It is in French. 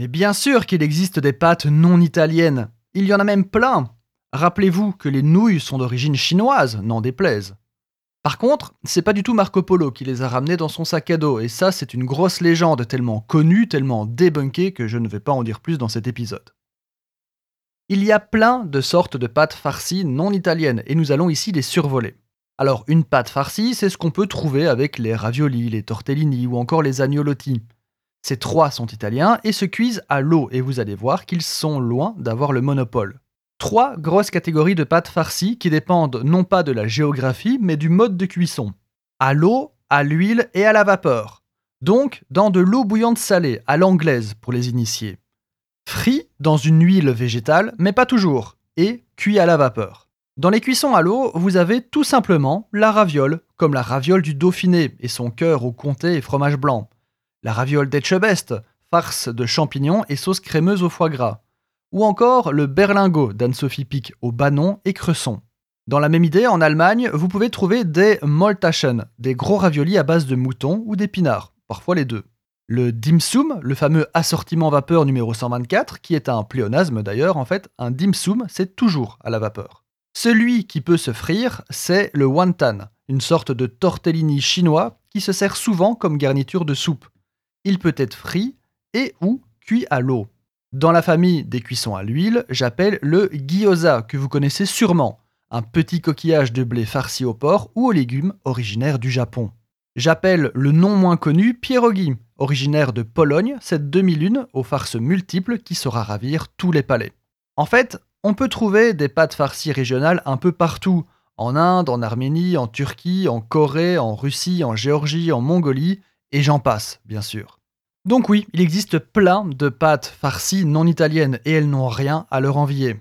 Mais bien sûr qu'il existe des pâtes non italiennes. Il y en a même plein. Rappelez-vous que les nouilles sont d'origine chinoise, n'en déplaise. Par contre, c'est pas du tout Marco Polo qui les a ramenées dans son sac à dos, et ça c'est une grosse légende tellement connue, tellement débunkée que je ne vais pas en dire plus dans cet épisode. Il y a plein de sortes de pâtes farcies non italiennes, et nous allons ici les survoler. Alors une pâte farcie, c'est ce qu'on peut trouver avec les raviolis, les tortellini ou encore les agnolotti. Ces trois sont italiens et se cuisent à l'eau, et vous allez voir qu'ils sont loin d'avoir le monopole. Trois grosses catégories de pâtes farcies qui dépendent non pas de la géographie, mais du mode de cuisson. À l'eau, à l'huile et à la vapeur. Donc, dans de l'eau bouillante salée, à l'anglaise pour les initiés. Frit dans une huile végétale, mais pas toujours, et cuit à la vapeur. Dans les cuissons à l'eau, vous avez tout simplement la raviole, comme la raviole du Dauphiné et son cœur au comté et fromage blanc la raviole d'Etchebest, farce de champignons et sauce crémeuse au foie gras, ou encore le berlingot d'Anne-Sophie Pic au banon et cresson. Dans la même idée, en Allemagne, vous pouvez trouver des Moltaschen, des gros raviolis à base de mouton ou d'épinards, parfois les deux. Le dim sum, le fameux assortiment vapeur numéro 124, qui est un pléonasme d'ailleurs, en fait, un dim sum, c'est toujours à la vapeur. Celui qui peut se frire, c'est le wonton, une sorte de tortellini chinois qui se sert souvent comme garniture de soupe. Il peut être frit et ou cuit à l'eau. Dans la famille des cuissons à l'huile, j'appelle le gyoza, que vous connaissez sûrement, un petit coquillage de blé farci au porc ou aux légumes originaire du Japon. J'appelle le non moins connu pierogi, originaire de Pologne, cette demi-lune aux farces multiples qui saura ravir tous les palais. En fait, on peut trouver des pâtes farcies régionales un peu partout, en Inde, en Arménie, en Turquie, en Corée, en Russie, en Géorgie, en Mongolie, et j'en passe, bien sûr. Donc oui, il existe plein de pâtes farcies non italiennes et elles n'ont rien à leur envier.